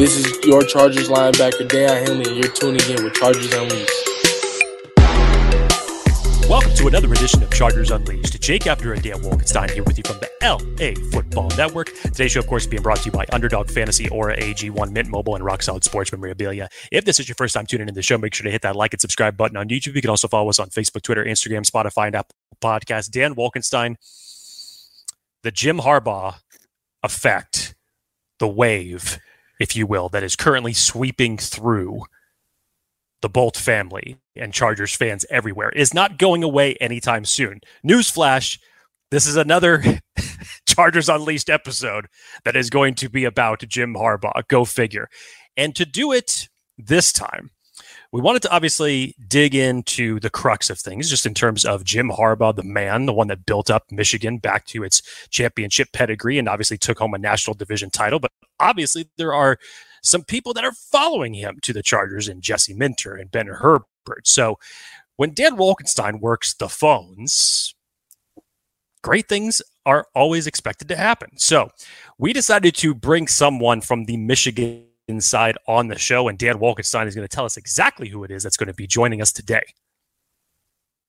This is your Chargers linebacker, Daiyan Henley, and you're tuning in with Chargers Unleashed. Welcome to another edition of Chargers Unleashed. Jake Apter and Dan Wolkenstein here with you from the LA Football Network. Today's show, of course, being brought to you by Underdog Fantasy, Aura AG1, Mint Mobile, and Rock Solid Sports Memorabilia. If this is your first time tuning in to the show, make sure to hit that like and subscribe button on YouTube. You can also follow us on Facebook, Twitter, Instagram, Spotify, and Apple Podcasts. Dan Wolkenstein, the Jim Harbaugh effect, the wave, if you will, that is currently sweeping through the Bolt family and Chargers fans everywhere is not going away anytime soon. Newsflash this is another Chargers Unleashed episode that is going to be about Jim Harbaugh. Go figure. And to do it this time, we wanted to obviously dig into the crux of things, just in terms of Jim Harbaugh, the man, the one that built up Michigan back to its championship pedigree and obviously took home a national division title. But obviously, there are some people that are following him to the Chargers and Jesse Minter and Ben Herbert. So when Dan Wolkenstein works the phones, great things are always expected to happen. So we decided to bring someone from the Michigan side on the show, and Dan Wolkenstein is going to tell us exactly who it is that's going to be joining us today.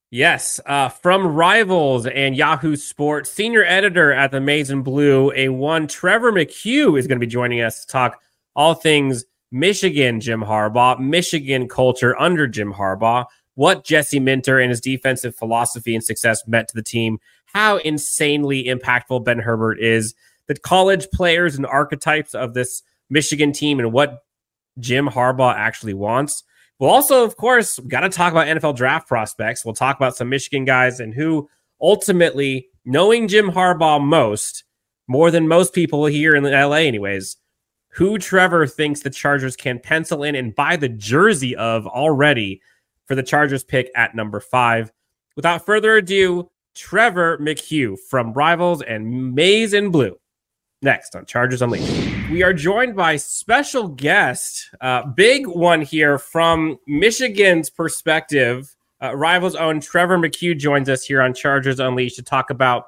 Yes, uh, from Rivals and Yahoo Sports, senior editor at the Maize and Blue, a one Trevor McCue is going to be joining us to talk all things Michigan Jim Harbaugh, Michigan culture under Jim Harbaugh, what Jesse Minter and his defensive philosophy and success meant to the team, how insanely impactful Ben Herbert is, the college players and archetypes of this Michigan team, and what Jim Harbaugh actually wants. We'll also, of course, got to talk about NFL draft prospects. We'll talk about some Michigan guys and who ultimately, knowing Jim Harbaugh most, more than most people here in LA, anyways, who Trevor thinks the Chargers can pencil in and buy the jersey of already for the Chargers pick at number five. Without further ado, Trevor McCue from Rivals and Maize and Blue. Next on Chargers Unleashed. We are joined by special guest, uh, big one here from Michigan's perspective. Uh, Rivals own Trevor McCue joins us here on Chargers Unleashed to talk about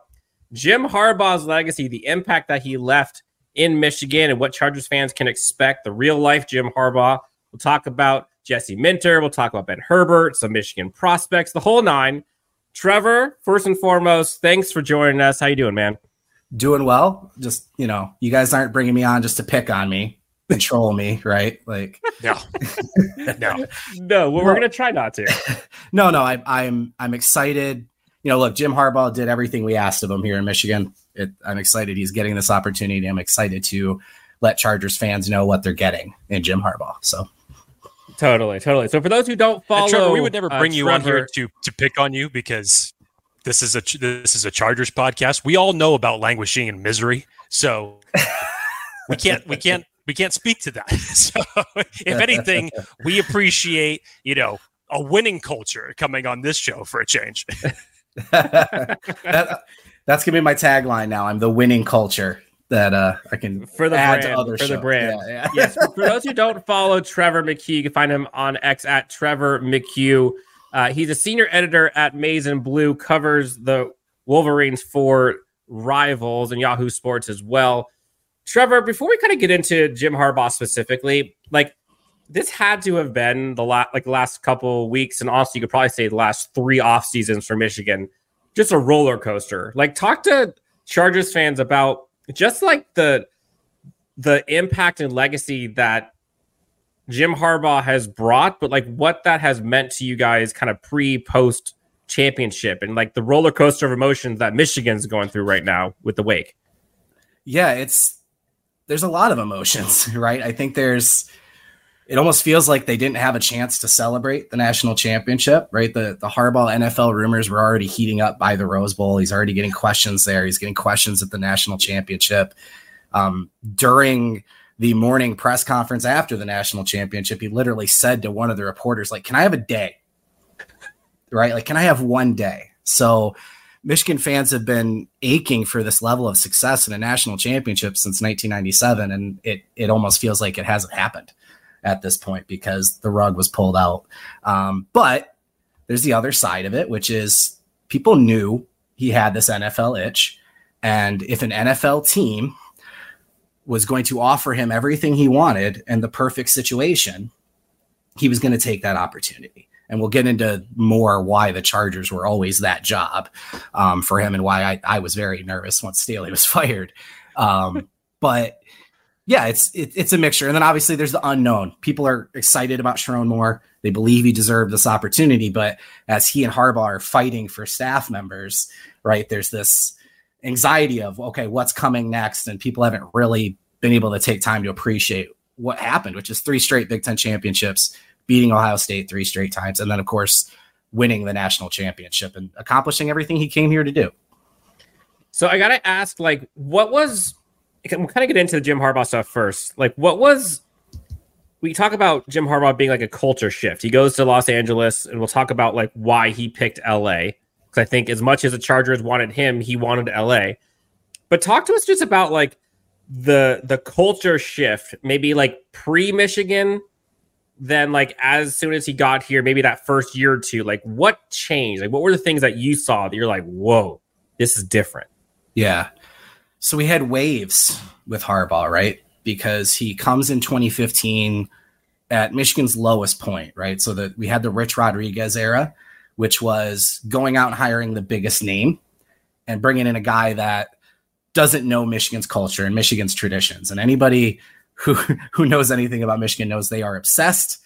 Jim Harbaugh's legacy, the impact that he left in Michigan, and what Chargers fans can expect. The real life Jim Harbaugh. We'll talk about Jesse Minter. We'll talk about Ben Herbert, some Michigan prospects, the whole nine. Trevor, first and foremost, thanks for joining us. How you doing, man? Doing well. Just you know, you guys aren't bringing me on just to pick on me, control me, right? Like no, no, no. Well, we're gonna try not to. no, no. I, I'm I'm excited. You know, look, Jim Harbaugh did everything we asked of him here in Michigan. It, I'm excited he's getting this opportunity. I'm excited to let Chargers fans know what they're getting in Jim Harbaugh. So Totally, totally. So for those who don't follow, Trevor, we would never bring uh, you Trevor, on here to to pick on you because this is a this is a Chargers podcast. We all know about languishing and misery, so we can't we can't we can't speak to that. So if anything, we appreciate you know a winning culture coming on this show for a change. that, that's gonna be my tagline now. I'm the winning culture that uh, I can for the add brand, to other for shows. the brand. Yeah, yeah. yes. For those who don't follow Trevor McCue, you can find him on X at Trevor McCue. Uh, he's a senior editor at Maize and Blue, covers the Wolverines for Rivals and Yahoo Sports as well. Trevor, before we kind of get into Jim Harbaugh specifically, like this had to have been the last like the last couple weeks, and also you could probably say the last three off seasons for Michigan, just a roller coaster. Like talk to Chargers fans about just like the the impact and legacy that Jim Harbaugh has brought, but like what that has meant to you guys kind of pre post championship and like the roller coaster of emotions that Michigan's going through right now with the wake. Yeah, it's there's a lot of emotions, right? I think there's it almost feels like they didn't have a chance to celebrate the national championship, right? The the Harbaugh NFL rumors were already heating up by the Rose Bowl. He's already getting questions there. He's getting questions at the national championship. Um, during the morning press conference after the national championship, he literally said to one of the reporters, like, can I have a day? right? Like, can I have one day? So Michigan fans have been aching for this level of success in a national championship since 1997, and it it almost feels like it hasn't happened at this point because the rug was pulled out. Um, but there's the other side of it, which is people knew he had this NFL itch, and if an NFL team was going to offer him everything he wanted and the perfect situation, he was going to take that opportunity. And we'll get into more why the Chargers were always that job um, for him and why I, I, was very nervous once Staley was fired. Um, but yeah, it's it, it's a mixture. And then obviously there's the unknown. People are excited about Sherrone Moore. They believe he deserved this opportunity. But as he and Harbaugh are fighting for staff members, right, there's this anxiety of okay, what's coming next, and people haven't really been able to take time to appreciate what happened, which is three straight Big Ten championships, beating Ohio State three straight times, and then of course winning the national championship and accomplishing everything he came here to do. So I gotta ask, like, what was? We'll kind of get into the Jim Harbaugh stuff first. Like, what was? We talk about Jim Harbaugh being like a culture shift. He goes to Los Angeles, and we'll talk about like why he picked LA. Because I think as much as the Chargers wanted him, he wanted LA. But talk to us just about like the the culture shift, maybe like pre Michigan, then like as soon as he got here, maybe that first year or two, like what changed? Like what were the things that you saw that you're like, whoa, this is different? Yeah. So we had waves with Harbaugh, right? Because he comes in 2015 at Michigan's lowest point, right? So that we had the Rich Rodriguez era which was going out and hiring the biggest name and bringing in a guy that doesn't know Michigan's culture and Michigan's traditions. And anybody who who knows anything about Michigan knows they are obsessed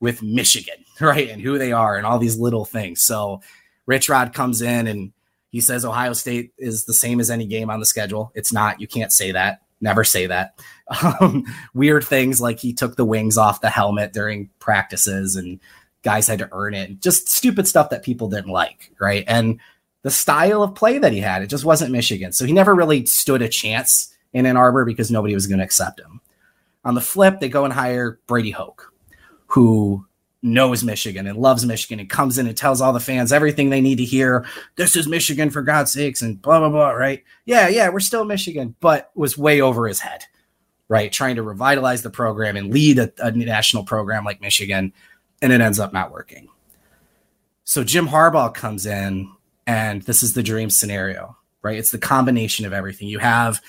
with Michigan, right? And who they are and all these little things. So Rich Rod comes in and he says Ohio State is the same as any game on the schedule. It's not. You can't say that. Never say that. Um, weird things like he took the wings off the helmet during practices and guys had to earn it. Just stupid stuff that people didn't like, right? And the style of play that he had, it just wasn't Michigan. So he never really stood a chance in Ann Arbor because nobody was going to accept him. On the flip, they go and hire Brady Hoke, who knows Michigan and loves Michigan and comes in and tells all the fans everything they need to hear. This is Michigan for God's sakes and blah blah blah, right? Yeah, yeah, we're still Michigan, but was way over his head, right? Trying to revitalize the program and lead a, a national program like Michigan and it ends up not working. So Jim Harbaugh comes in, and this is the dream scenario, right? It's the combination of everything. You have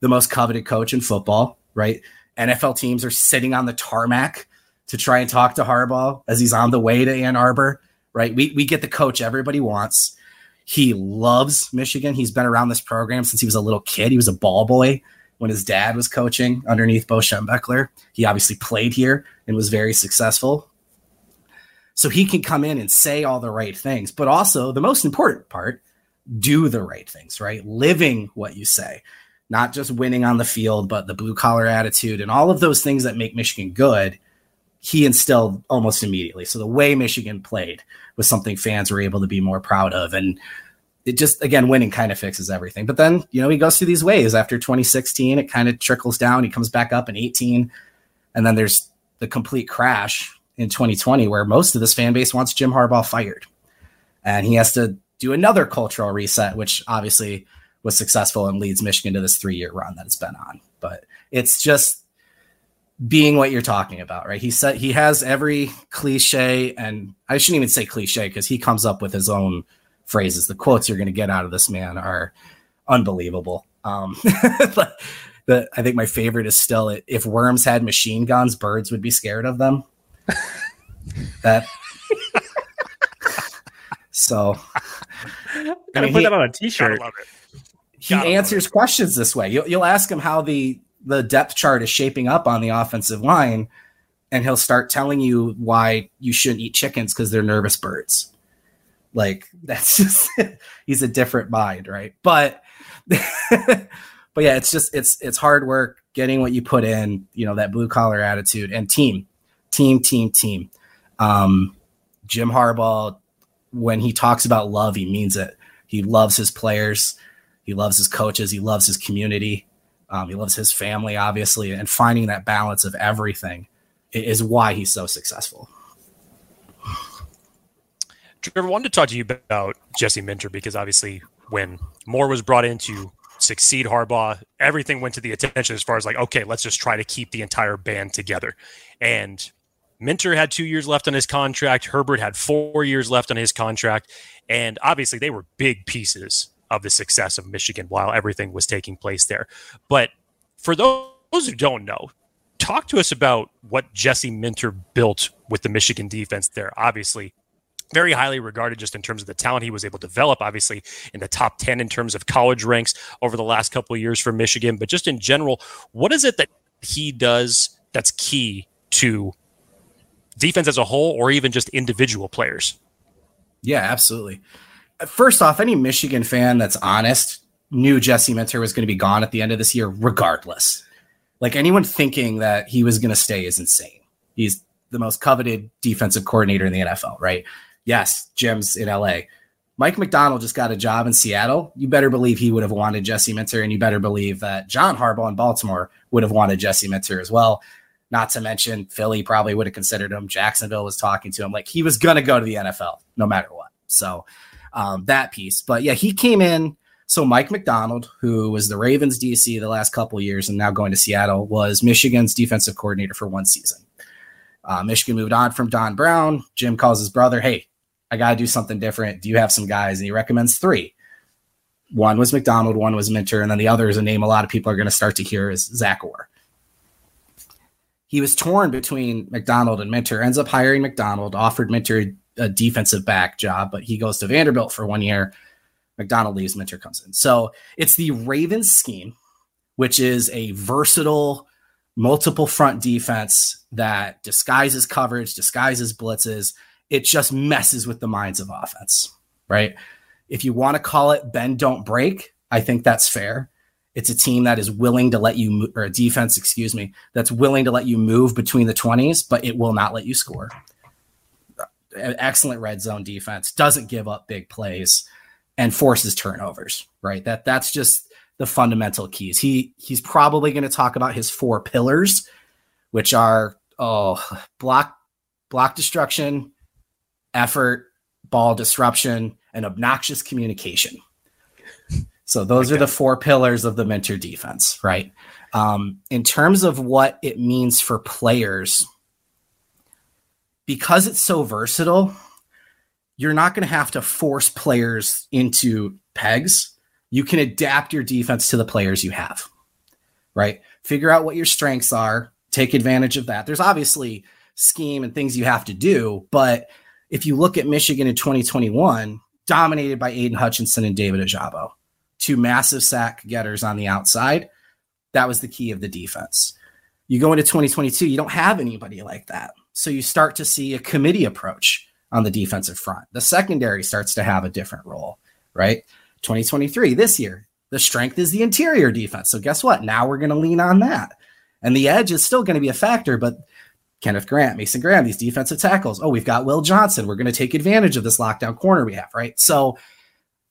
the most coveted coach in football, right? NFL teams are sitting on the tarmac to try and talk to Harbaugh as he's on the way to Ann Arbor, right? We, we get the coach everybody wants. He loves Michigan. He's been around this program since he was a little kid. He was a ball boy when his dad was coaching underneath Bo Schembechler. He obviously played here and was very successful. So he can come in and say all the right things, but also the most important part, do the right things, right? Living what you say, not just winning on the field, but the blue collar attitude and all of those things that make Michigan good. He instilled almost immediately. So the way Michigan played was something fans were able to be more proud of. And it just, again, winning kind of fixes everything. But then, you know, he goes through these ways after 2016, it kind of trickles down. He comes back up in 18. And then there's the complete crash in 2020 where most of this fan base wants Jim Harbaugh fired. And he has to do another cultural reset, which obviously was successful and leads Michigan to this three year run that it's been on. But it's just being what you're talking about, right? He said he has every cliche, and I shouldn't even say cliche because he comes up with his own phrases. The quotes you're going to get out of this man are unbelievable. Um, the, I think my favorite is still if worms had machine guns, birds would be scared of them that so gotta I mean, put he, that on a t-shirt. He answers questions this way. You'll, you'll ask him how the the depth chart is shaping up on the offensive line, and he'll start telling you why you shouldn't eat chickens because they're nervous birds. Like that's just he's a different mind, right? But but yeah, it's just it's it's hard work getting what you put in, you know, that blue collar attitude and team team, team, team. Um, Jim Harbaugh, when he talks about love, he means it. He loves his players, he loves his coaches, he loves his community, um, he loves his family, obviously, and finding that balance of everything is why he's so successful. Trevor, I wanted to talk to you about Jesse Minter because obviously when Moore was brought in to succeed Harbaugh, everything went to the attention as far as like, okay, let's just try to keep the entire band together. And Minter had two years left on his contract. Herbert had four years left on his contract. And obviously, they were big pieces of the success of Michigan while everything was taking place there. But for those those who don't know, talk to us about what Jesse Minter built with the Michigan defense there. Obviously, very highly regarded just in terms of the talent he was able to develop, obviously in the top 10 in terms of college ranks over the last couple of years for Michigan. But just in general, what is it that he does that's key to defense as a whole or even just individual players? Yeah, absolutely. First off, any Michigan fan that's honest knew Jesse Minter was going to be gone at the end of this year, regardless. Like anyone thinking that he was going to stay is insane. He's the most coveted defensive coordinator in the NFL, right? Yes, Jim's in LA. Mike Macdonald just got a job in Seattle. You better believe he would have wanted Jesse Minter, and you better believe that John Harbaugh in Baltimore would have wanted Jesse Minter as well. Not to mention Philly probably would have considered him. Jacksonville was talking to him like he was going to go to the NFL no matter what. So um, that piece, but yeah, he came in so Mike Macdonald, who was the Ravens DC the last couple years and now going to Seattle, was Michigan's defensive coordinator for one season. Uh, Michigan moved on from Don Brown. Jim calls his brother, "Hey, I got to do something different. Do you have some guys?" And he recommends three. One was Macdonald, one was Minter, and then the other is a name a lot of people are going to start to hear is Zach Orr. He was torn between Macdonald and Minter. Ends up hiring Macdonald, offered Minter a defensive back job, but he goes to Vanderbilt for one year Macdonald leaves, Minter comes in. So it's the Ravens scheme, which is a versatile, multiple front defense that disguises coverage, disguises blitzes. It just messes with the minds of offense, right? If you want to call it bend, don't break, I think that's fair. It's a team that is willing to let you, or a defense, excuse me, that's willing to let you move between the 20s, but it will not let you score. Excellent red zone defense, doesn't give up big plays and forces turnovers, right? That that's just the fundamental keys. He he's probably going to talk about his four pillars, which are oh, block block destruction, effort, ball disruption, and obnoxious communication. So those okay. are the four pillars of the Minter defense, right? Um, in terms of what it means for players, because it's so versatile, you're not going to have to force players into pegs. You can adapt your defense to the players you have, right? Figure out what your strengths are, take advantage of that. There's obviously scheme and things you have to do, but if you look at Michigan in 2021, dominated by Aidan Hutchinson and David Ojabo, two massive sack getters on the outside, that was the key of the defense. You go into 2022, you don't have anybody like that. So you start to see a committee approach on the defensive front. The secondary starts to have a different role, right? 2023, this year, the strength is the interior defense. So guess what? Now we're going to lean on that. And the edge is still going to be a factor, but Kenneth Grant, Mason Graham, these defensive tackles. Oh, we've got Will Johnson. We're going to take advantage of this lockdown corner we have, right? So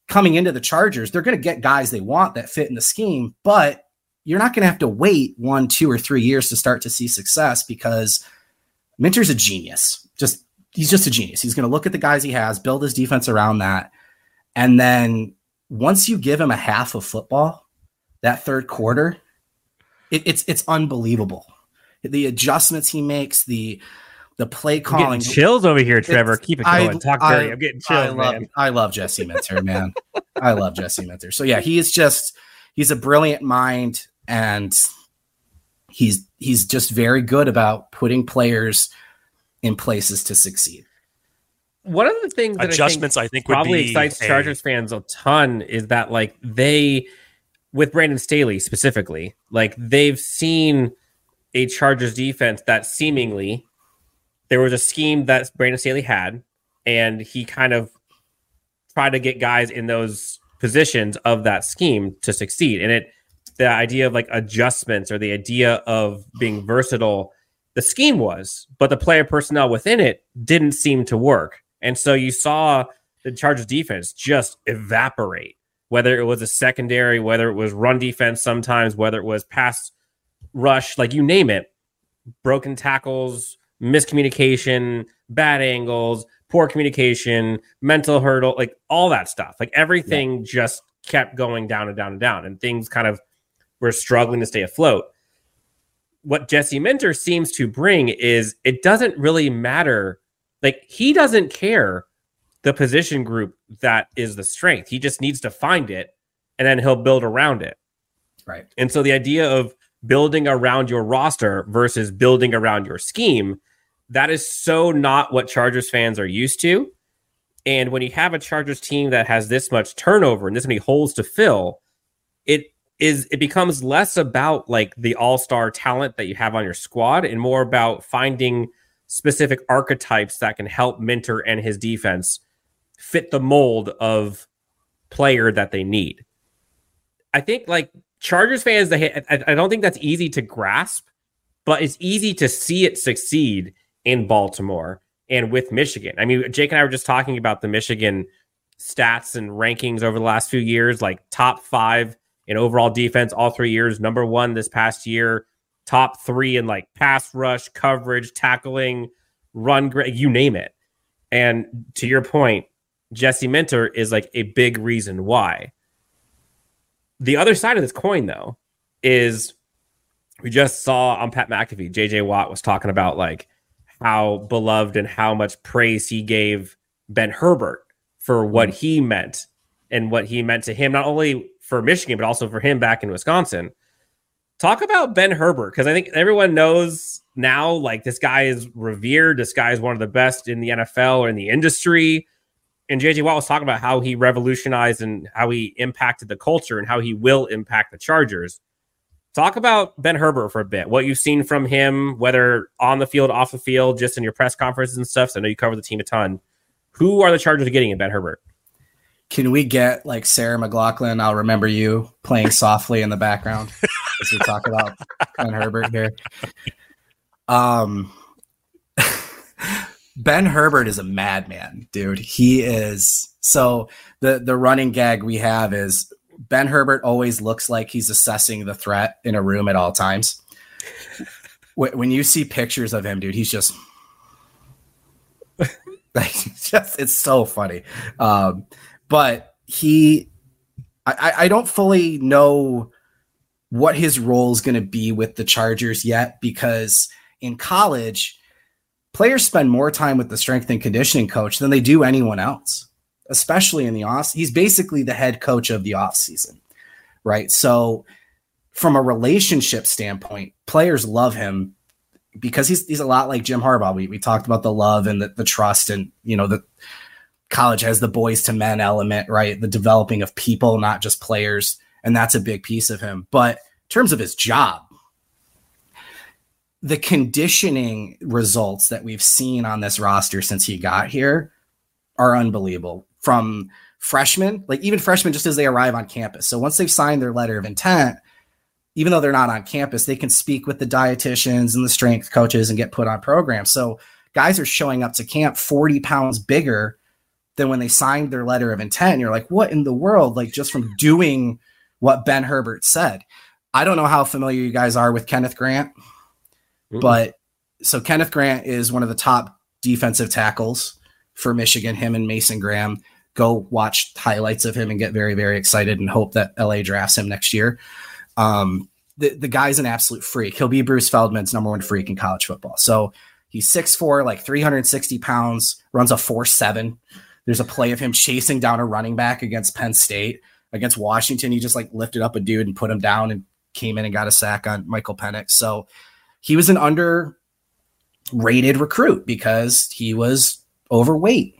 coming into the Chargers, they're going to get guys they want that fit in the scheme, but you're not going to have to wait one, two, or three years to start to see success because Minter's a genius. Just he's just a genius. He's going to look at the guys he has, build his defense around that, and then once you give him a half of football, that third quarter, it, it's it's unbelievable. The adjustments he makes, the the play calling. chills over here, Trevor. Keep it going. I, Talk dirty. I, am getting chills. I love, man. I love Jesse Minter, man. I love Jesse Minter. So yeah, he is just he's a brilliant mind, and he's he's just very good about putting players in places to succeed. One of the things that adjustments I think, I think probably excites a... Chargers fans a ton is that like they with Brandon Staley specifically, like they've seen a Chargers defense that seemingly there was a scheme that Brandon Staley had, and he kind of tried to get guys in those positions of that scheme to succeed. And it the idea of like adjustments or the idea of being versatile the scheme was, but the player personnel within it didn't seem to work. And so you saw the Chargers defense just evaporate, whether it was a secondary, whether it was run defense sometimes, whether it was pass rush, like you name it, broken tackles, miscommunication, bad angles, poor communication, mental hurdle, like all that stuff. Like everything yeah. just kept going down and down and down, and things kind of were struggling to stay afloat what Jesse Minter seems to bring is it doesn't really matter. Like he doesn't care the position group that is the strength. He just needs to find it and then he'll build around it. Right. And so the idea of building around your roster versus building around your scheme. That is so not what Chargers fans are used to. And when you have a Chargers team that has this much turnover and this many holes to fill, it is it becomes less about like the all-star talent that you have on your squad and more about finding specific archetypes that can help Minter and his defense fit the mold of player that they need. I think like Chargers fans, they, I, I don't think that's easy to grasp, but it's easy to see it succeed in Baltimore and with Michigan. I mean, Jake and I were just talking about the Michigan stats and rankings over the last few years, like top five in overall defense all three years, number one this past year, top three in like pass rush, coverage, tackling, run, you name it. And to your point, Jesse Minter is like a big reason why. The other side of this coin, though, is we just saw on Pat McAfee, JJ Watt was talking about like how beloved and how much praise he gave Ben Herbert for what mm-hmm. he meant and what he meant to him, not only for Michigan, but also for him back in Wisconsin. Talk about Ben Herbert, because I think everyone knows now, like this guy is revered. This guy is one of the best in the NFL or in the industry and JJ Watt was talking about how he revolutionized and how he impacted the culture and how he will impact the Chargers. Talk about Ben Herbert for a bit. What you've seen from him, whether on the field, off the field, just in your press conferences and stuff. So I know you cover the team a ton. Who are the Chargers getting in Ben Herbert? Can we get like Sarah McLachlan? I'll remember you playing softly in the background as we talk about Ben Herbert here. Um, Ben Herbert is a madman, dude. He is so the the running gag we have is Ben Herbert always looks like he's assessing the threat in a room at all times. when you see pictures of him, dude, he's just like just it's so funny. Um, but he I, I don't fully know what his role is going to be with the Chargers yet because in college players spend more time with the strength and conditioning coach than they do anyone else, especially in the off. He's basically the head coach of the off season, right? So, from a relationship standpoint, players love him because he's he's a lot like Jim Harbaugh. We we talked about the love and the, the trust, and you know the college has the boys to men element, right? The developing of people, not just players, and that's a big piece of him. But in terms of his job, the conditioning results that we've seen on this roster since he got here are unbelievable. From freshmen, like even freshmen, just as they arrive on campus. So once they've signed their letter of intent, even though they're not on campus, they can speak with the dietitians and the strength coaches and get put on programs. So guys are showing up to camp 40 pounds bigger than when they signed their letter of intent. And you're like, what in the world? Like just from doing what Ben Herbert said. I don't know how familiar you guys are with Kenneth Grant. Mm-hmm. But so Kenneth Grant is one of the top defensive tackles for Michigan. Him and Mason Graham go watch highlights of him and get very, very excited and hope that LA drafts him next year. Um, the, the guy's an absolute freak. He'll be Bruce Feldman's number one freak in college football. So he's 6'4, like 360 pounds, runs a 4'7. There's a play of him chasing down a running back against Penn State. Against Washington, he just like lifted up a dude and put him down and came in and got a sack on Michael Penix. So he was an underrated recruit because he was overweight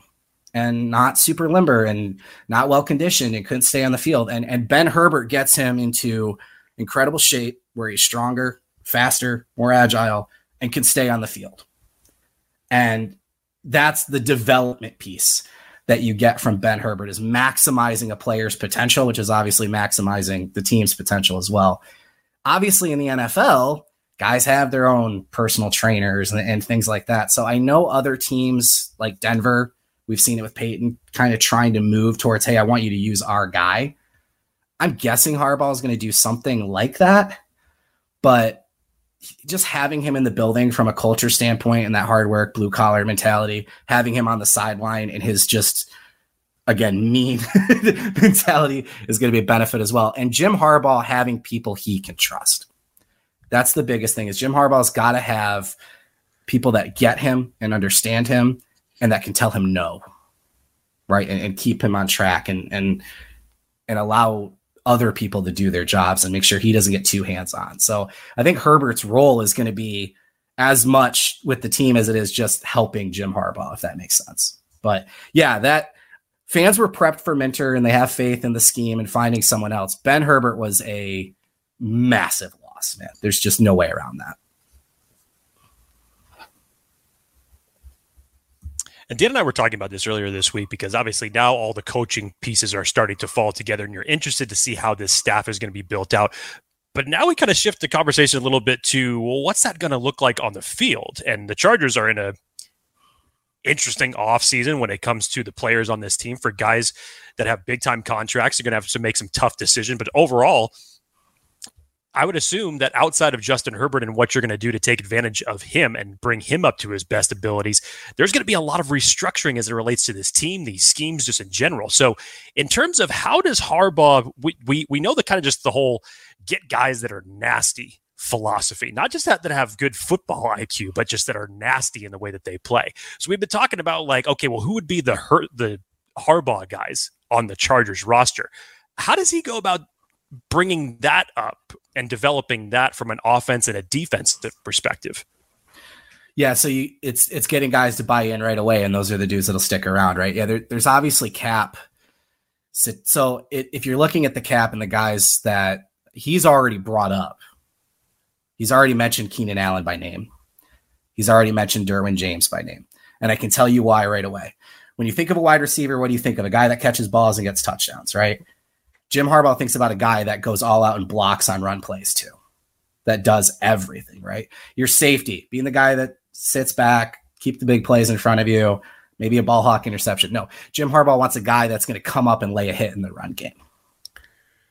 and not super limber and not well conditioned and couldn't stay on the field. And and Ben Herbert gets him into incredible shape where he's stronger, faster, more agile, and can stay on the field. And that's the development piece that you get from Ben Herbert is maximizing a player's potential, which is obviously maximizing the team's potential as well. Obviously, in the NFL, guys have their own personal trainers and, and, things like that. So I know other teams like Denver, we've seen it with Peyton, kind of trying to move towards, hey, I want you to use our guy. I'm guessing Harbaugh is going to do something like that, but just having him in the building from a culture standpoint and that hard work, blue collar mentality, having him on the sideline and his just again mean mentality is going to be a benefit as well. And Jim Harbaugh having people he can trust that's the biggest thing is Jim Harbaugh's got to have people that get him and understand him and that can tell him no, right, and, and keep him on track and and and allow other people to do their jobs and make sure he doesn't get too hands on. So I think Herbert's role is going to be as much with the team as it is just helping Jim Harbaugh, if that makes sense. But yeah, that fans were prepped for Minter and they have faith in the scheme and finding someone else. Ben Herbert was a massive loss, man. There's just no way around that. And Dan and I were talking about this earlier this week because obviously now all the coaching pieces are starting to fall together, and you're interested to see how this staff is going to be built out. But now we kind of shift the conversation a little bit to well, what's that going to look like on the field? And the Chargers are in a interesting offseason when it comes to the players on this team for guys that have big time contracts. You're going to have to make some tough decisions. But overall, I would assume that outside of Justin Herbert and what you're going to do to take advantage of him and bring him up to his best abilities, there's going to be a lot of restructuring as it relates to this team, these schemes, just in general. So, in terms of how does Harbaugh, we we, we know the kind of just the whole get guys that are nasty philosophy, not just that that have good football IQ, but just that are nasty in the way that they play. So we've been talking about like, okay, well, who would be the hurt the Harbaugh guys on the Chargers roster? How does he go about bringing that up and developing that from an offense and a defensive perspective? Yeah, so you, it's it's getting guys to buy in right away, and those are the dudes that'll stick around, right? Yeah, there, there's obviously cap. So, so it, if you're looking at the cap and the guys that he's already brought up, He's already mentioned Keenan Allen by name. He's already mentioned Derwin James by name. And I can tell you why right away. When you think of a wide receiver, what do you think of? A guy that catches balls and gets touchdowns, right? Jim Harbaugh thinks about a guy that goes all out and blocks on run plays too, that does everything, right? Your safety, being the guy that sits back, keep the big plays in front of you, maybe a ball hawk interception. No, Jim Harbaugh wants a guy that's going to come up and lay a hit in the run game,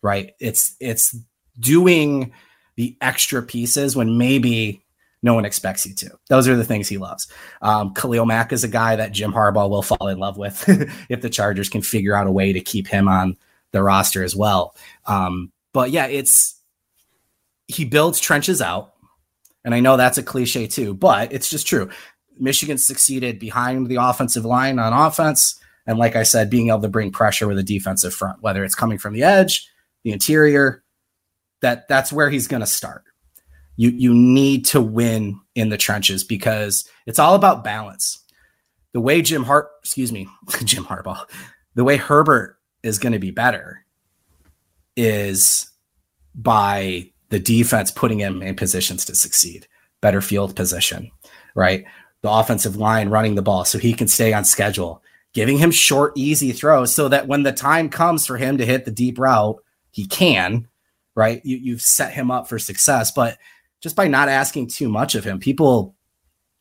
right? It's it's doing the extra pieces when maybe no one expects you to. Those are the things he loves. Um, Khalil Mack is a guy that Jim Harbaugh will fall in love with if the Chargers can figure out a way to keep him on the roster as well. Um, but yeah, it's he builds trenches out. And I know that's a cliche too, but it's just true. Michigan succeeded behind the offensive line on offense. And like I said, being able to bring pressure with a defensive front, whether it's coming from the edge, the interior, that that's where he's going to start. You you need to win in the trenches because it's all about balance. The way Jim Hart, excuse me, Jim Harbaugh, the way Herbert is going to be better is by the defense putting him in positions to succeed, better field position, right? The offensive line running the ball so he can stay on schedule, giving him short, easy throws so that when the time comes for him to hit the deep route, he can right? You, you've set him up for success, but just by not asking too much of him, people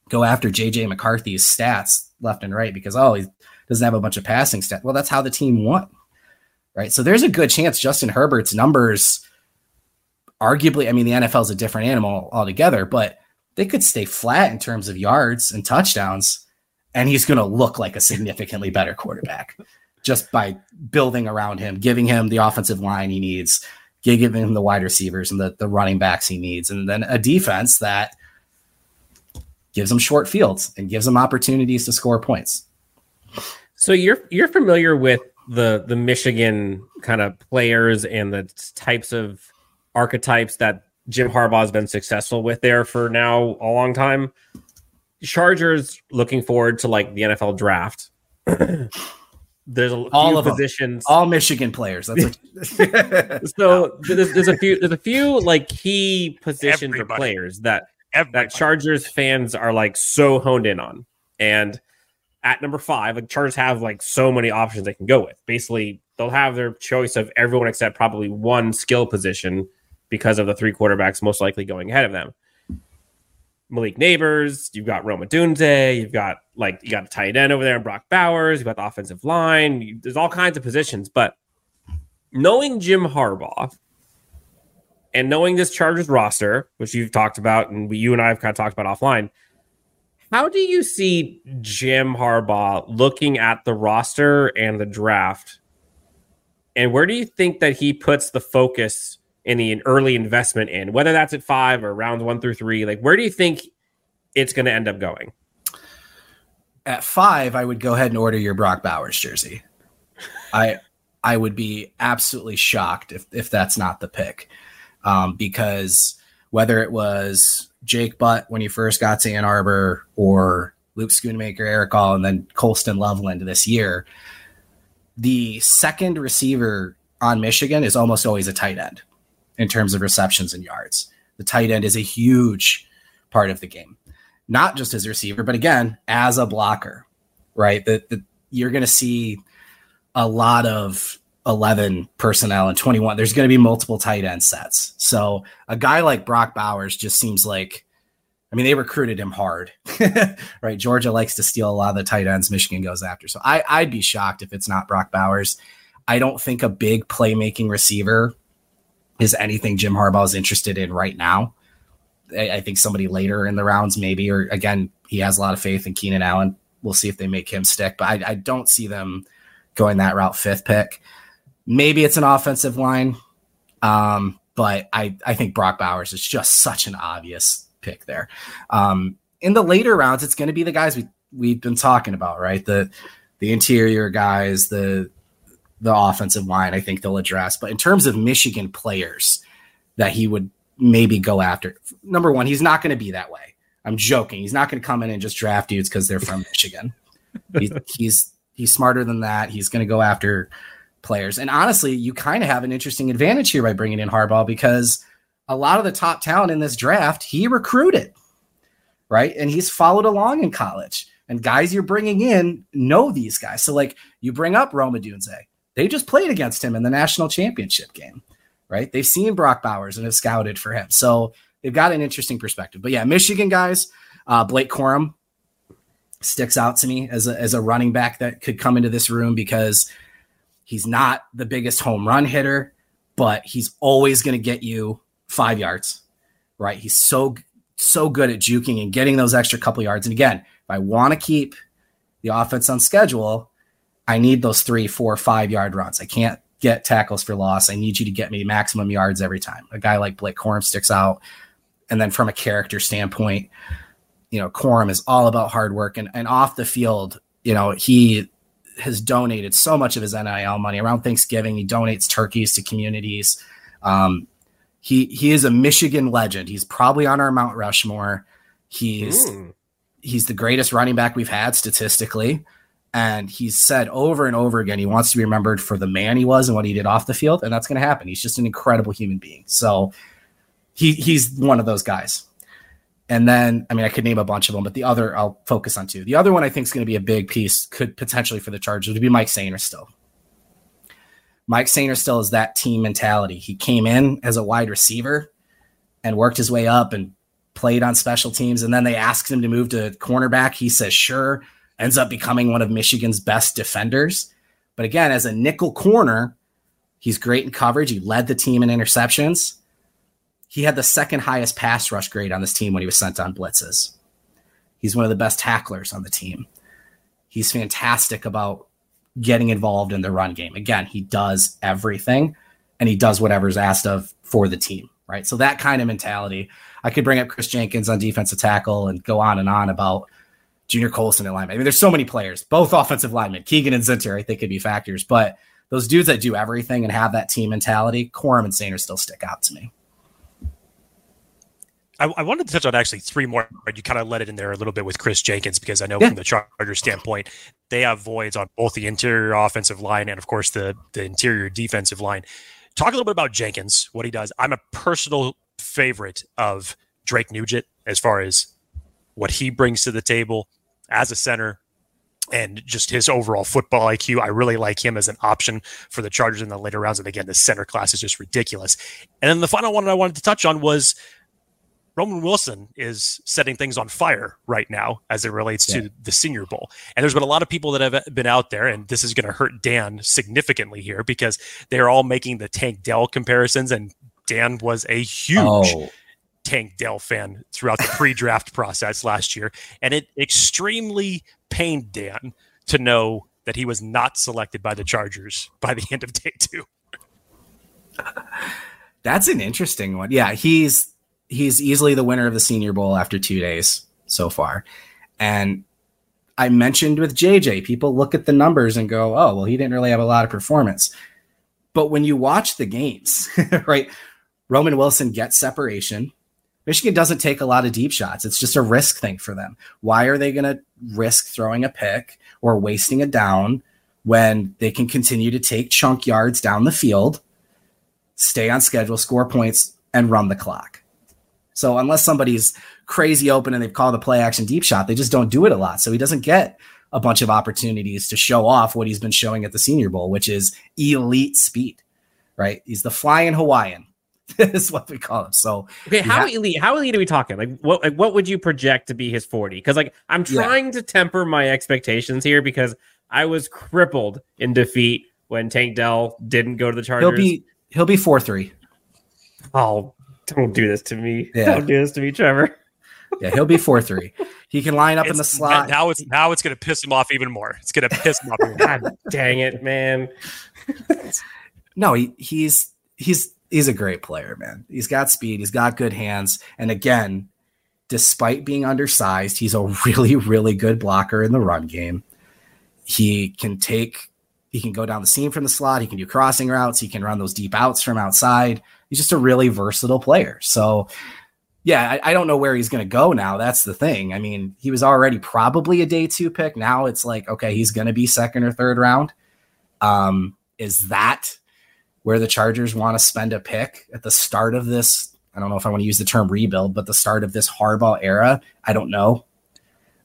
go after JJ McCarthy's stats left and right because, oh, he doesn't have a bunch of passing stats. Well, that's how the team won, right? So there's a good chance Justin Herbert's numbers, arguably, I mean, the NFL is a different animal altogether, but they could stay flat in terms of yards and touchdowns, and he's going to look like a significantly better quarterback just by building around him, giving him the offensive line he needs, giving him the wide receivers and the, the running backs he needs, and then a defense that gives him short fields and gives him opportunities to score points. So you're you're familiar with the the Michigan kind of players and the types of archetypes that Jim Harbaugh has been successful with there for now a long time. Chargers looking forward to like the NFL draft. there's a all few of positions, them. all Michigan players. That's what so there's, there's, a few there's a few like key positions Everybody. or players that Everybody. that Chargers fans are like so honed in on. And at number five, like Chargers have like so many options they can go with. Basically, they'll have their choice of everyone except probably one skill position because of the three quarterbacks most likely going ahead of them. Malik Nabers, you've got Rome Odunze, you've got like you got a tight end over there, and Brock Bowers, you've got the offensive line. You, there's all kinds of positions, but knowing Jim Harbaugh and knowing this Chargers roster, which you've talked about, and we, you and I have kind of talked about offline, how do you see Jim Harbaugh looking at the roster and the draft? And where do you think that he puts the focus in the early investment in, whether that's at five or rounds one through three? Like, where do you think it's going to end up going? At five, I would go ahead and order your Brock Bowers jersey. I I would be absolutely shocked if if that's not the pick, um, because whether it was Jake Butt when he first got to Ann Arbor or Luke Schoonmaker, Erick All, and then Colston Loveland this year, the second receiver on Michigan is almost always a tight end in terms of receptions and yards. The tight end is a huge part of the game, not just as a receiver, but again, as a blocker, right? That you're going to see a lot of 11 personnel and 21. There's going to be multiple tight end sets. So a guy like Brock Bowers just seems like, I mean, they recruited him hard, right? Georgia likes to steal a lot of the tight ends Michigan goes after. So I, I'd be shocked if it's not Brock Bowers. I don't think a big playmaking receiver is anything Jim Harbaugh is interested in right now. I, I think somebody later in the rounds, maybe, or again, he has a lot of faith in Keenan Allen. We'll see if they make him stick, but I, I don't see them going that route fifth pick. Maybe it's an offensive line, um, but I, I think Brock Bowers is just such an obvious pick there. Um, in the later rounds, it's going to be the guys we we've been talking about, right? The the interior guys, the the offensive line, I think they'll address. But in terms of Michigan players that he would maybe go after, number one, he's not going to be that way. I'm joking. He's not going to come in and just draft dudes because they're from Michigan. He's, he's he's smarter than that. He's going to go after players. And honestly, you kind of have an interesting advantage here by bringing in Harbaugh because a lot of the top talent in this draft he recruited, right? And he's followed along in college. And guys you're bringing in know these guys. So like you bring up Rome Odunze they just played against him in the national championship game, right? They've seen Brock Bowers and have scouted for him. So they've got an interesting perspective. But yeah, Michigan guys, uh, Blake Corum sticks out to me as a, as a running back that could come into this room because he's not the biggest home run hitter, but he's always going to get you five yards, right? He's so, so good at juking and getting those extra couple yards. And again, if I want to keep the offense on schedule, I need those three, four, five yard runs. I can't get tackles for loss. I need you to get me maximum yards every time. A guy like Blake Corum sticks out. And then from a character standpoint, you know, Corum is all about hard work and, and off the field, you know, he has donated so much of his NIL money around Thanksgiving. He donates turkeys to communities. Um, he he is a Michigan legend. He's probably on our Mount Rushmore. He's mm. he's the greatest running back we've had statistically. And he's said over and over again he wants to be remembered for the man he was and what he did off the field, and that's going to happen. He's just an incredible human being. So he he's one of those guys. And then, I mean, I could name a bunch of them, but the other I'll focus on two. The other one I think is going to be a big piece, could potentially for the Chargers, would be Mike Sainristil. Mike Sainristil is that team mentality. He came in as a wide receiver and worked his way up and played on special teams. And then they asked him to move to cornerback. He says, sure ends up becoming one of Michigan's best defenders. But again, as a nickel corner, he's great in coverage. He led the team in interceptions. He had the second highest pass rush grade on this team when he was sent on blitzes. He's one of the best tacklers on the team. He's fantastic about getting involved in the run game. Again, he does everything and he does whatever's asked of for the team, right? So that kind of mentality. I could bring up Chris Jenkins on defensive tackle and go on and on about Junior Colson in lineman. I mean, there's so many players, both offensive linemen, Keegan and Zinter, I think could be factors, but those dudes that do everything and have that team mentality, Corum and Sainristil stick out to me. I, I, wanted to touch on actually three more. You kind of let it in there a little bit with Chris Jenkins because I know yeah. from the Chargers standpoint, they have voids on both the interior offensive line and, of course, the the interior defensive line. Talk a little bit about Jenkins, what he does. I'm a personal favorite of Drake Nugent as far as what he brings to the table as a center and just his overall football IQ. I really like him as an option for the Chargers in the later rounds. And again, the center class is just ridiculous. And then the final one I wanted to touch on was Roman Wilson is setting things on fire right now as it relates yeah. to the Senior Bowl. And there's been a lot of people that have been out there, and this is going to hurt Dan significantly here because they're all making the Tank Dell comparisons, and Dan was a huge. Oh Tank Dell fan throughout the pre-draft process last year, and it extremely pained Dan to know that he was not selected by the Chargers by the end of day two. That's an interesting one. Yeah, he's he's easily the winner of the Senior Bowl after two days so far, and I mentioned with JJ, people look at the numbers and go, oh, well, he didn't really have a lot of performance. But when you watch the games, right, Roman Wilson gets separation. Michigan doesn't take a lot of deep shots. It's just a risk thing for them. Why are they going to risk throwing a pick or wasting a down when they can continue to take chunk yards down the field, stay on schedule, score points, and run the clock? So unless somebody's crazy open and they've called a play action deep shot, they just don't do it a lot. So he doesn't get a bunch of opportunities to show off what he's been showing at the Senior Bowl, which is elite speed. Right? He's the flying Hawaiian. is what we call him. So okay, how ha- elite? How elite are we talking? Like what? Like what would you project to be his forty? Because like I'm trying yeah. to temper my expectations here because I was crippled in defeat when Tank Dell didn't go to the Chargers. He'll be he'll be four three. Oh, don't do this to me! Yeah. Don't do this to me, Trevor. yeah, he'll be four three. He can line up it's, in the slot. Now it's now it's going to piss him off even more. It's going to piss him off. God dang it, man! no, he, he's he's he's a great player, man. He's got speed, he's got good hands, and again, despite being undersized, he's a really really good blocker in the run game. He can take he can go down the seam from the slot, he can do crossing routes, he can run those deep outs from outside. He's just a really versatile player. So yeah, I, I don't know where he's going to go now. That's the thing. I mean, he was already probably a day two pick. Now it's like, okay, he's going to be second or third round. Um, is that where the Chargers want to spend a pick at the start of this. I don't know if I want to use the term rebuild, but the start of this Harbaugh era. I don't know.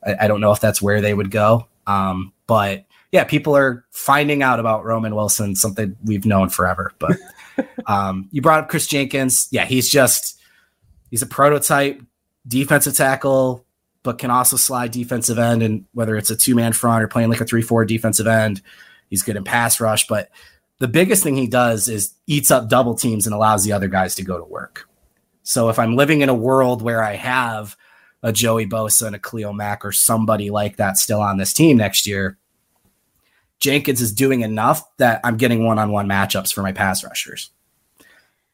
I, I don't know if that's where they would go. Um, but yeah, people are finding out about Roman Wilson, something we've known forever. But um, you brought up Chris Jenkins. Yeah, he's just he's a prototype defensive tackle, but can also slide defensive end. And whether it's a two man front or playing like a three four defensive end, he's good in pass rush. But the biggest thing he does is eats up double teams and allows the other guys to go to work. So if I'm living in a world where I have a Joey Bosa and a Khalil Mack or somebody like that still on this team next year, Jenkins is doing enough that I'm getting one on one matchups for my pass rushers.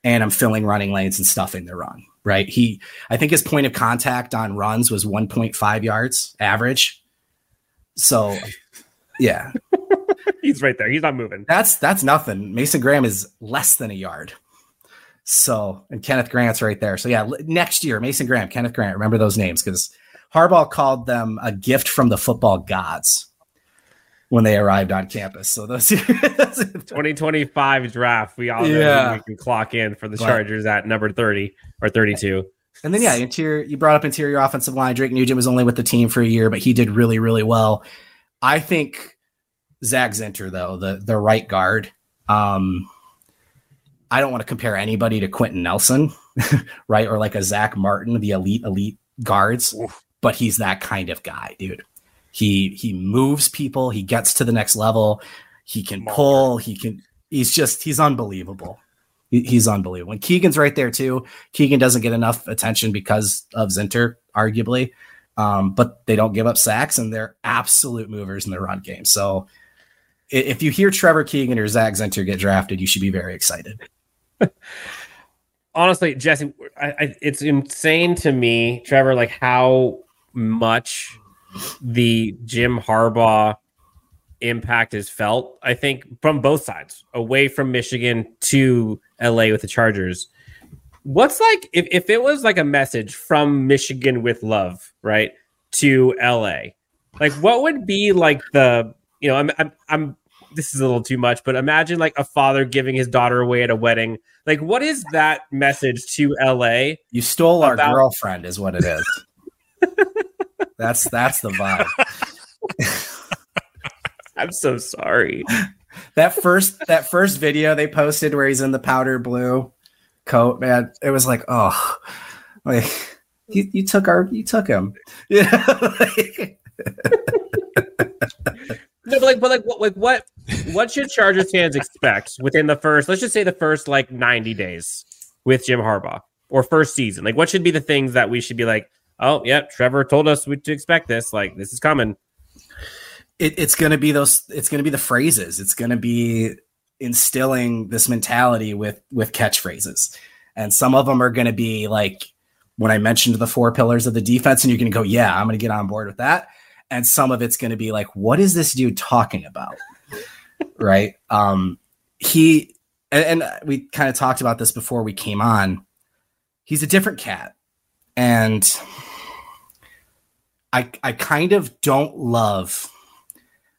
And I'm filling running lanes and stuffing the run, right? He, I think his point of contact on runs was 1.5 yards average. So, yeah. He's right there. He's not moving. That's that's nothing. Mason Graham is less than a yard. So, and Kenneth Grant's right there. So, yeah, next year, Mason Graham, Kenneth Grant, remember those names because Harbaugh called them a gift from the football gods when they arrived on campus. So, those 2025 draft, we all yeah. we can clock in for the Chargers at number 30 or 32. And then, yeah, interior, you brought up interior offensive line. Drake Nugent was only with the team for a year, but he did really, really well. I think Zak Zinter, though, the the right guard. Um, I don't want to compare anybody to Quenton Nelson, right? Or like a Zach Martin, the elite, elite guards, Oof. but he's that kind of guy, dude. He he moves people, he gets to the next level, he can pull, he can he's just he's unbelievable. He, he's unbelievable. And Keegan's right there too. Keegan doesn't get enough attention because of Zinter, arguably. Um, but they don't give up sacks and they're absolute movers in the run game. So if you hear Trevor Keegan or Zak Zinter get drafted, you should be very excited. Honestly, Jesse, I, I, it's insane to me, Trevor, like how much the Jim Harbaugh impact is felt. I think from both sides, away from Michigan to LA with the Chargers. What's like if, if it was like a message from Michigan with love, right, to LA? Like, what would be like the you know, I'm, I'm, I'm, this is a little too much, but imagine like a father giving his daughter away at a wedding. Like, what is that message to LA? You stole our about- girlfriend, is what it is. that's that's the vibe. I'm so sorry. that first that first video they posted where he's in the powder blue coat, man, it was like, oh, like you, you took our you took him. Yeah. No, but like, but like, what, like, what, what should Chargers fans expect within the first? Let's just say the first like ninety days with Jim Harbaugh or first season. Like, what should be the things that we should be like? Oh, yeah, Trevor told us we to expect this. Like, this is coming. It, it's going to be those. It's going to be the phrases. It's going to be instilling this mentality with with catchphrases, and some of them are going to be like when I mentioned the four pillars of the defense, and you're going to go, "Yeah, I'm going to get on board with that." and some of it's going to be like, what is this dude talking about? right. Um, he, and, and we kind of talked about this before we came on. He's a different cat. And I, I kind of don't love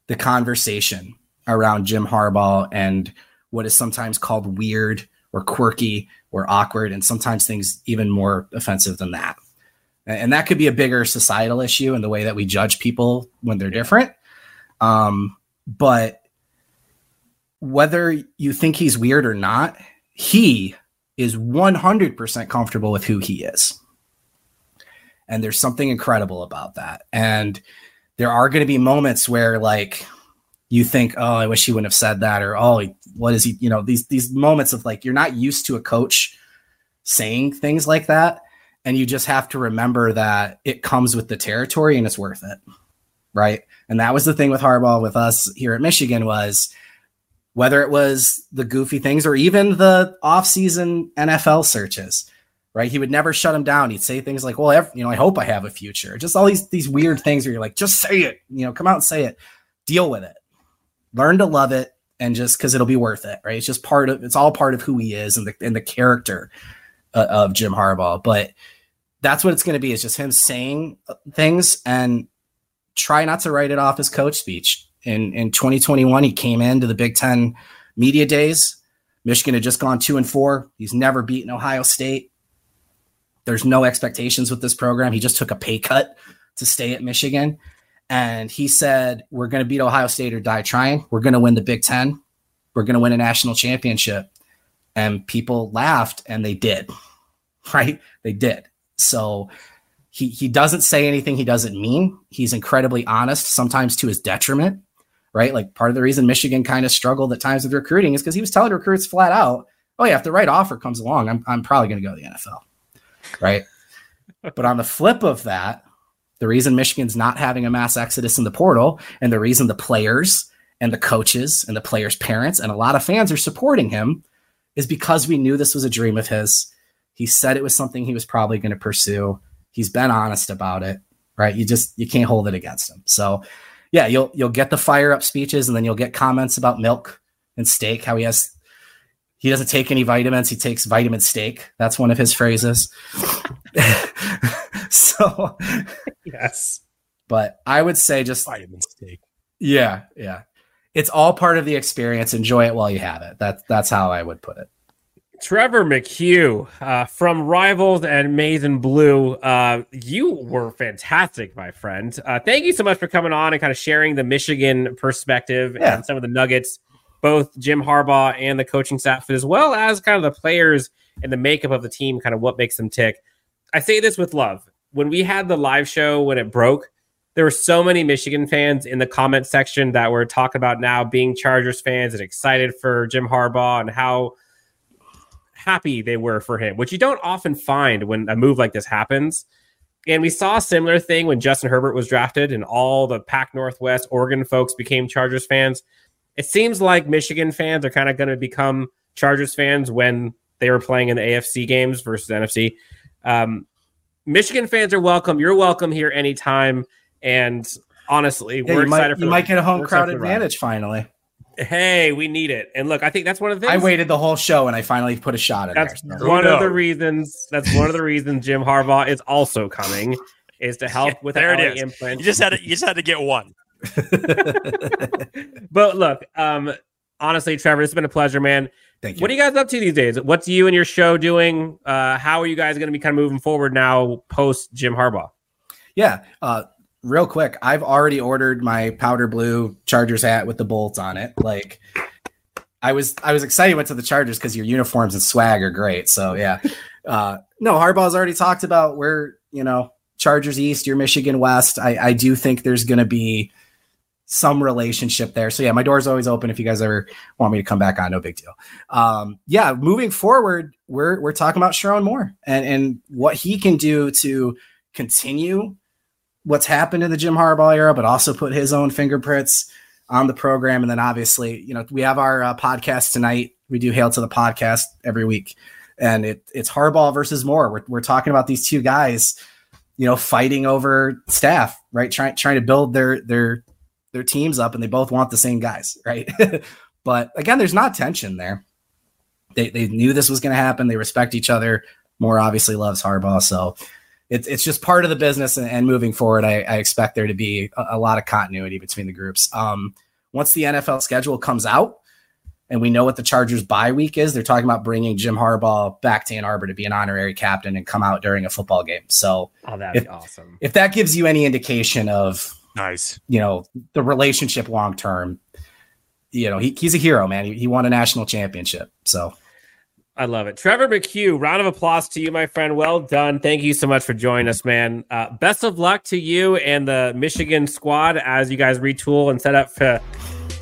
the conversation around Jim Harbaugh and what is sometimes called weird or quirky or awkward, and sometimes things even more offensive than that. And that could be a bigger societal issue in the way that we judge people when they're different. Um, but whether you think he's weird or not, he is 100% comfortable with who he is. And there's something incredible about that. And there are going to be moments where, like, you think, oh, I wish he wouldn't have said that, or oh, what is he? You know, these these moments of like you're not used to a coach saying things like that, and you just have to remember that it comes with the territory and it's worth it, right? And that was the thing with Harbaugh with us here at Michigan was whether it was the goofy things or even the off-season NFL searches, right? He would never shut him down. He'd say things like, "Well, you know, I hope I have a future." Just all these these weird things where you're like, "Just say it," you know, come out and say it, deal with it learn to love it and just because it'll be worth it, right? It's just part of it's all part of who he is and the and the character uh, of Jim Harbaugh. But that's what it's going to be. It's just him saying uh, things and try not to write it off as coach speech. In in 2021, he came into the Big Ten media days. Michigan had just gone two and four. He's never beaten Ohio State. There's no expectations with this program. He just took a pay cut to stay at Michigan and he said, We're going to beat Ohio State or die trying. We're going to win the Big Ten. We're going to win a national championship. And people laughed, and they did, right? They did. So he, he doesn't say anything he doesn't mean. He's incredibly honest, sometimes to his detriment, right? Like part of the reason Michigan kind of struggled at times with recruiting is because he was telling recruits flat out, oh, yeah, if the right offer comes along, I'm, I'm probably going to go to the NFL, right? but on the flip of that, the reason Michigan's not having a mass exodus in the portal, and the reason the players and the coaches and the players' parents and a lot of fans are supporting him is because we knew this was a dream of his. He said it was something he was probably going to pursue. He's been honest about it, right? You just you can't hold it against him. So, yeah, you'll you'll get the fire up speeches, and then you'll get comments about milk and steak. How he has he doesn't take any vitamins. He takes vitamin steak. That's one of his phrases. so yes. But I would say just vitamin steak. Yeah, yeah. It's all part of the experience. Enjoy it while you have it. That's that's how I would put it. Trevor McCue uh, from Rivals and Maize and Blue. Uh, you were fantastic, my friend. Uh, thank you so much for coming on and kind of sharing the Michigan perspective yeah. and some of the nuggets, both Jim Harbaugh and the coaching staff, as well as kind of the players and the makeup of the team, kind of what makes them tick. I say this with love when we had the live show when it broke, there were so many Michigan fans in the comment section that were talking about now being Chargers fans and excited for Jim Harbaugh and how happy they were for him, which you don't often find when a move like this happens. And we saw a similar thing when Justin Herbert was drafted and all the Pac Northwest Oregon folks became Chargers fans. It seems like Michigan fans are kind of going to become Chargers fans when they were playing in the AFC games versus NFC. Um, Michigan fans are welcome. You're welcome here anytime. And honestly, yeah, we're excited might, for you might get a home crowd advantage finally. Hey, we need it. And look, I think that's one of the things. I waited the whole show and I finally put a shot in that's there. So. One of the reasons. That's one of the reasons Jim Harbaugh is also coming is to help yeah, with there it is. Implant. You just had to, you just had to get one. but look, um, honestly, Trevor, it's been a pleasure, man. Thank you. What are you guys up to these days? What's you and your show doing? Uh, how are you guys going to be kind of moving forward now post Jim Harbaugh? Yeah. Uh, real quick, I've already ordered my powder blue Chargers hat with the bolts on it. Like, I was I was excited went to the Chargers because your uniforms and swag are great. So yeah. Uh, no, Harbaugh's already talked about where you know Chargers East, your Michigan West. I, I do think there's going to be some relationship there. So yeah, my door's always open if you guys ever want me to come back on. No big deal. Um, yeah, moving forward, we're we're talking about Sherrone Moore and and what he can do to continue what's happened in the Jim Harbaugh era, but also put his own fingerprints on the program. And then obviously, you know, we have our uh, podcast tonight. We do hail to the podcast every week, and it it's Harbaugh versus Moore. We're we're talking about these two guys you know, fighting over staff, right? Trying trying to build their their their teams up, and they both want the same guys, right? but again, there's not tension there. They they knew this was going to happen. They respect each other. Moore obviously loves Harbaugh, so it's it's just part of the business. And, and moving forward, I, I, expect there to be a, a, lot of continuity between the groups. Um, once the NFL schedule comes out, and we know what the Chargers bye week is, they're talking about bringing Jim Harbaugh back to Ann Arbor to be an honorary captain and come out during a football game. So, oh, that'd if, be awesome. If that gives you any indication of nice, you know, the relationship long term, you know, he, he's a hero, man. He, he won a national championship. So I love it. Trevor McCue, round of applause to you, my friend. Well done. Thank you so much for joining us, man. Uh, best of luck to you and the Michigan squad as you guys retool and set up to,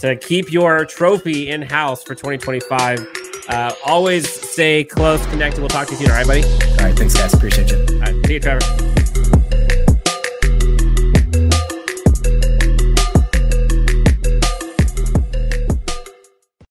to keep your trophy in house for 2025. Uh, always stay close, connected. We'll talk to you soon. All right, buddy? All right. Thanks, guys. Appreciate you. All right. See you, Trevor.